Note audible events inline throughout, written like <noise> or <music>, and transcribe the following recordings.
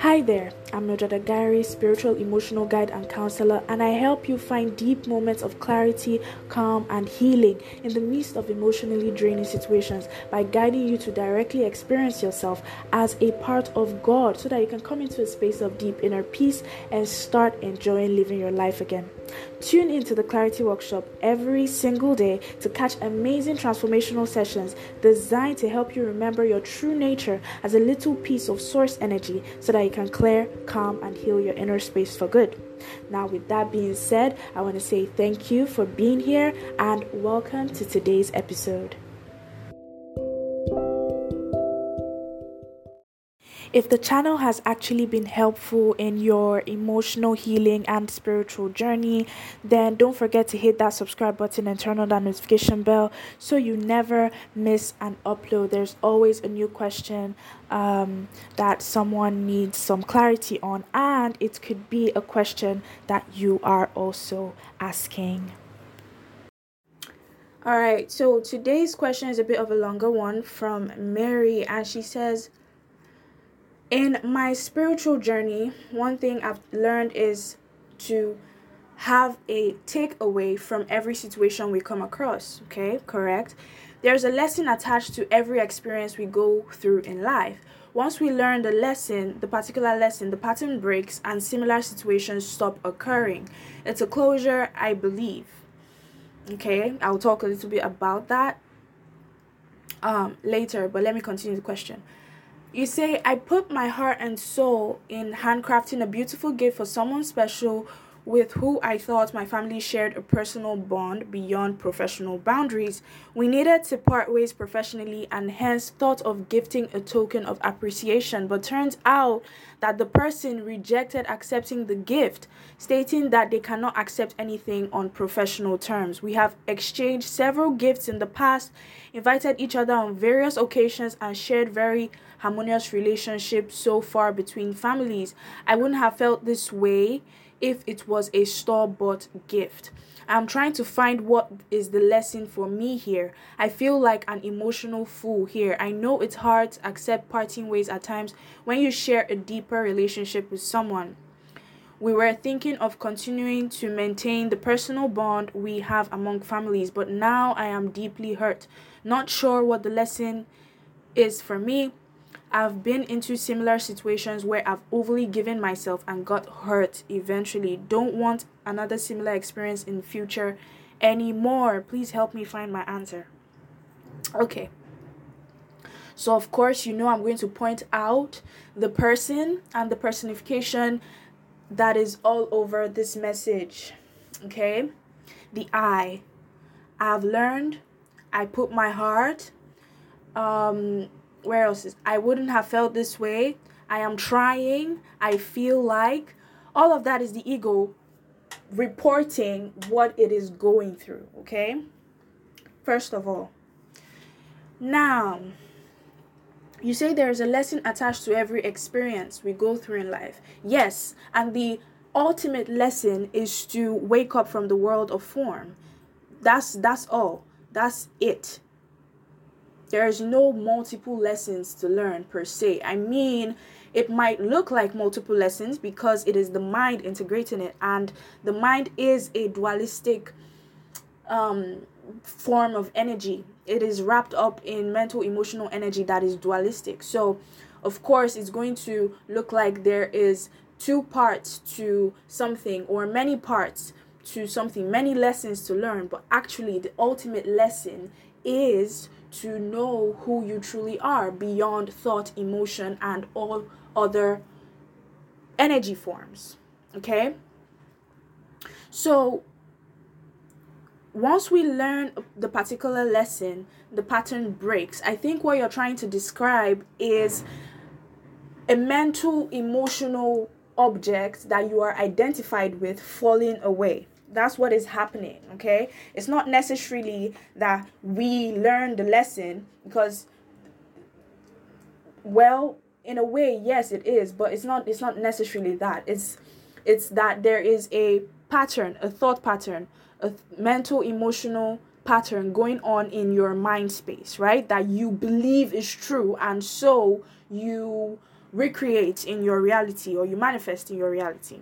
Hi there, I'm Mildred Agary, spiritual emotional guide and counselor, and I help you find deep moments of clarity, calm, and healing in the midst of emotionally draining situations by guiding you to directly experience yourself as a part of God so that you can come into a space of deep inner peace and start enjoying living your life again. Tune into the Clarity Workshop every single day to catch amazing transformational sessions designed to help you remember your true nature as a little piece of source energy so that you can clear, calm, and heal your inner space for good. Now, with that being said, I want to say thank you for being here and welcome to today's episode. If the channel has actually been helpful in your emotional healing and spiritual journey, then don't forget to hit that subscribe button and turn on that notification bell so you never miss an upload. There's always a new question um, that someone needs some clarity on, and it could be a question that you are also asking. All right, so today's question is a bit of a longer one from Mary, and she says, in my spiritual journey, one thing I've learned is to have a takeaway from every situation we come across. Okay, correct? There's a lesson attached to every experience we go through in life. Once we learn the lesson, the particular lesson, the pattern breaks and similar situations stop occurring. It's a closure, I believe. Okay, I'll talk a little bit about that um, later, but let me continue the question. You say, I put my heart and soul in handcrafting a beautiful gift for someone special with who I thought my family shared a personal bond beyond professional boundaries. We needed to part ways professionally and hence thought of gifting a token of appreciation, but turns out that the person rejected accepting the gift, stating that they cannot accept anything on professional terms. We have exchanged several gifts in the past, invited each other on various occasions, and shared very harmonious relationships so far between families. I wouldn't have felt this way if it was a store bought gift. I'm trying to find what is the lesson for me here. I feel like an emotional fool here. I know it's hard to accept parting ways at times when you share a deeper relationship with someone. We were thinking of continuing to maintain the personal bond we have among families, but now I am deeply hurt. Not sure what the lesson is for me, I've been into similar situations where I've overly given myself and got hurt eventually. Don't want another similar experience in future anymore. Please help me find my answer. Okay. So of course, you know I'm going to point out the person and the personification that is all over this message. Okay? The I. I've learned. I put my heart um where else is I wouldn't have felt this way. I am trying. I feel like all of that is the ego reporting what it is going through, okay? First of all. Now, you say there's a lesson attached to every experience we go through in life. Yes, and the ultimate lesson is to wake up from the world of form. That's that's all. That's it there is no multiple lessons to learn per se. I mean, it might look like multiple lessons because it is the mind integrating it, and the mind is a dualistic um, form of energy. It is wrapped up in mental emotional energy that is dualistic. So, of course, it's going to look like there is two parts to something or many parts to something, many lessons to learn, but actually, the ultimate lesson is to know who you truly are beyond thought, emotion, and all other energy forms. Okay? So, once we learn the particular lesson, the pattern breaks. I think what you're trying to describe is a mental, emotional object that you are identified with falling away that's what is happening okay it's not necessarily that we learn the lesson because well in a way yes it is but it's not it's not necessarily that it's it's that there is a pattern a thought pattern a mental emotional pattern going on in your mind space right that you believe is true and so you recreate in your reality or you manifest in your reality.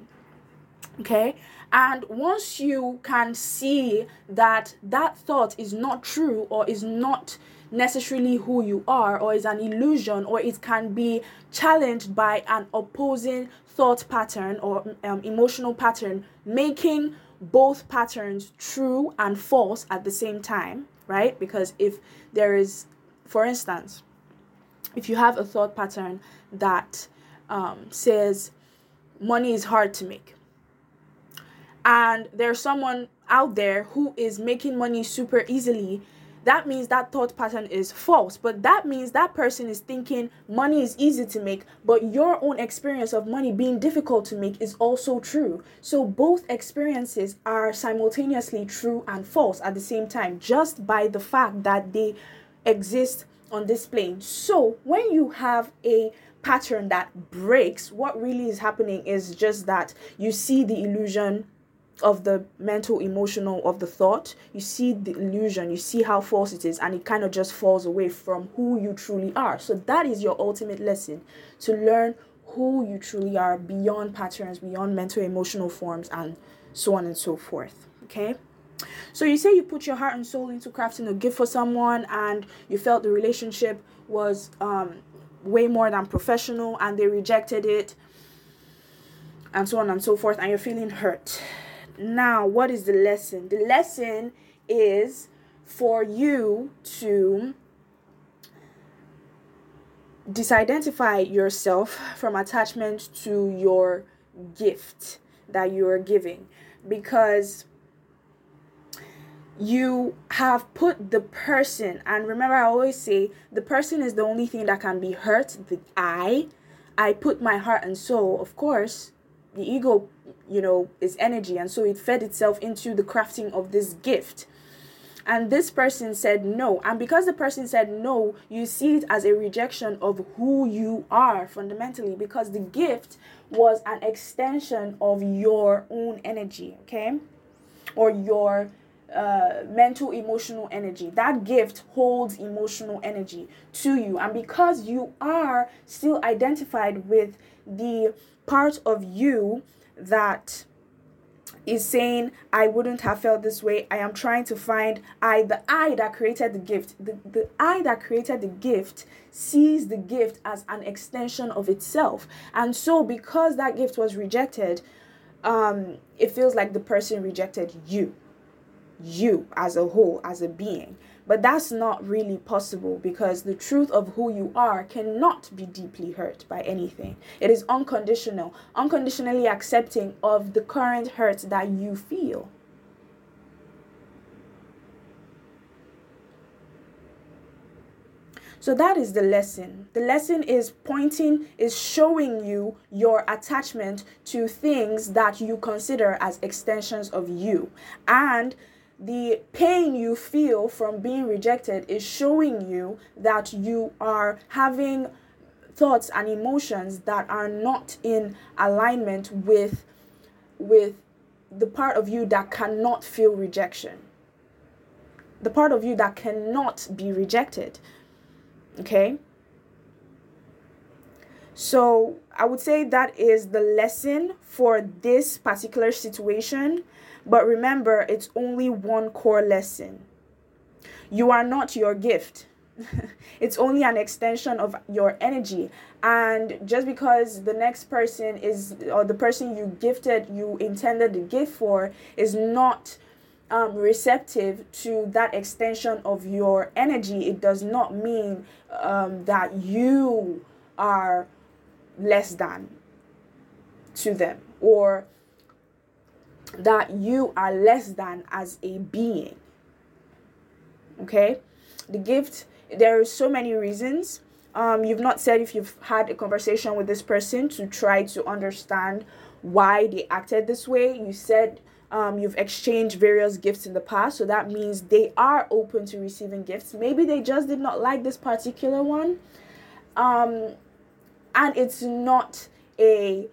Okay? And once you can see that that thought is not true or is not necessarily who you are or is an illusion or it can be challenged by an opposing thought pattern or um, emotional pattern, making both patterns true and false at the same time, right? Because if there is, for instance, if you have a thought pattern that um, says money is hard to make, and there's someone out there who is making money super easily that means that thought pattern is false. But that means that person is thinking money is easy to make, but your own experience of money being difficult to make is also true. So both experiences are simultaneously true and false at the same time, just by the fact that they exist on this plane. So when you have a pattern that breaks, what really is happening is just that you see the illusion of the mental emotional of the thought. You see the illusion you see how false it is and it kind of just falls away from who you truly are. So that is your ultimate lesson to learn who you truly are beyond patterns beyond mental emotional forms and so on and so forth okay? So you say you put your heart and soul into crafting a gift for someone and you felt the relationship was um, way more than professional and they rejected it and so on and so forth and you're feeling hurt now, what is the lesson? The lesson is for you to disidentify yourself from attachment to your gift that you are giving because you have put the person and remember i always say the person is the only thing that can be hurt the i i put my heart and soul of course the ego you know is energy and so it fed itself into the crafting of this gift. And this person said no. And because the person said no you see it as a rejection of who you are fundamentally because the gift was an extension of your own energy okay? Or your uh, mental emotional energy. That gift holds emotional energy to you. And because you are still identified with the part of you that is saying i wouldn't have felt this way. I am trying to find i. The i that created the gift the, the i that created the gift sees the gift as an extension of itself. And so because that gift was rejected um it feels like the person rejected you you as a whole as a being but that's not really possible because the truth of who you are cannot be deeply hurt by anything. It is unconditional, unconditionally accepting of the current hurt that you feel. So that is the lesson. The lesson is pointing, is showing you your attachment to things that you consider as extensions of you. And the pain you feel from being rejected is showing you that you are having thoughts and emotions that are not in alignment with with the part of you that cannot feel rejection. The part of you that cannot be rejected okay? So i would say that is the lesson for this particular situation but remember, it's only one core lesson. You are not your gift. <laughs> it's only an extension of your energy. And just because the next person is, or the person you gifted, you intended the gift for, is not um, receptive to that extension of your energy, it does not mean um, that you are less than to them or that you are less than as a being. Okay? The gift, there are so many reasons. Um, you've not said if you've had a conversation with this person to try to understand why they acted this way. You said um, you've exchanged various gifts in the past, so that means they are open to receiving gifts. Maybe they just did not like this particular one. Um, and it's not a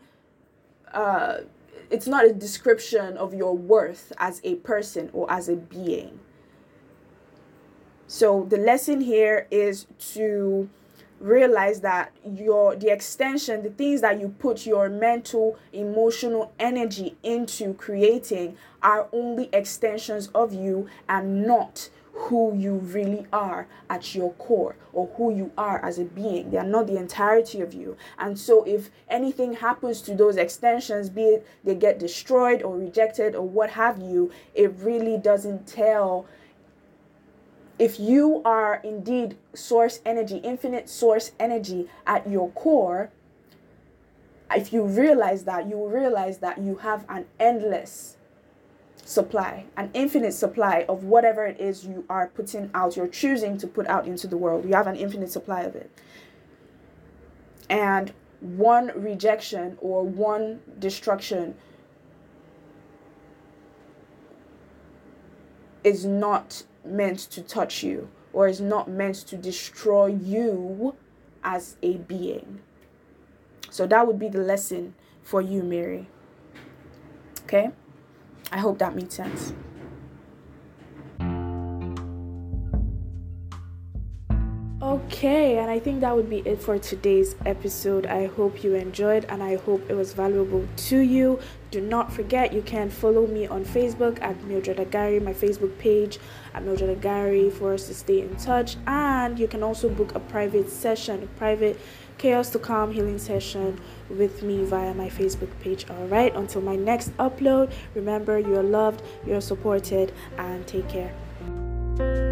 uh, it's not a description of your worth as a person or as a being. So the lesson here is to realize that your the extension the things that you put your mental emotional energy into creating are only extensions of you and not who you really are at your core or who you are as a being. They are not the entirety of you. And so, if anything happens to those extensions, be it they get destroyed or rejected or what have you, it really doesn't tell. If you are indeed source energy, infinite source energy at your core, if you realize that, you realize that you have an endless supply, an infinite supply of whatever it is you are putting out, you're choosing to put out into the world. You have an infinite supply of it. And one rejection or one destruction is not meant to touch you or is not meant to destroy you as a being. So that would be the lesson for you, Mary. Okay? I hope that made sense. Okay, and I think that would be it for today's episode. I hope you enjoyed and I hope it was valuable to you. Do not forget you can follow me on Facebook at Mildred Agary, my Facebook page at Mildred Agary for us to stay in touch. And you can also book a private session, a private chaos to calm healing session with me via my Facebook page. All right, until my next upload, remember you're loved, you're supported, and take care.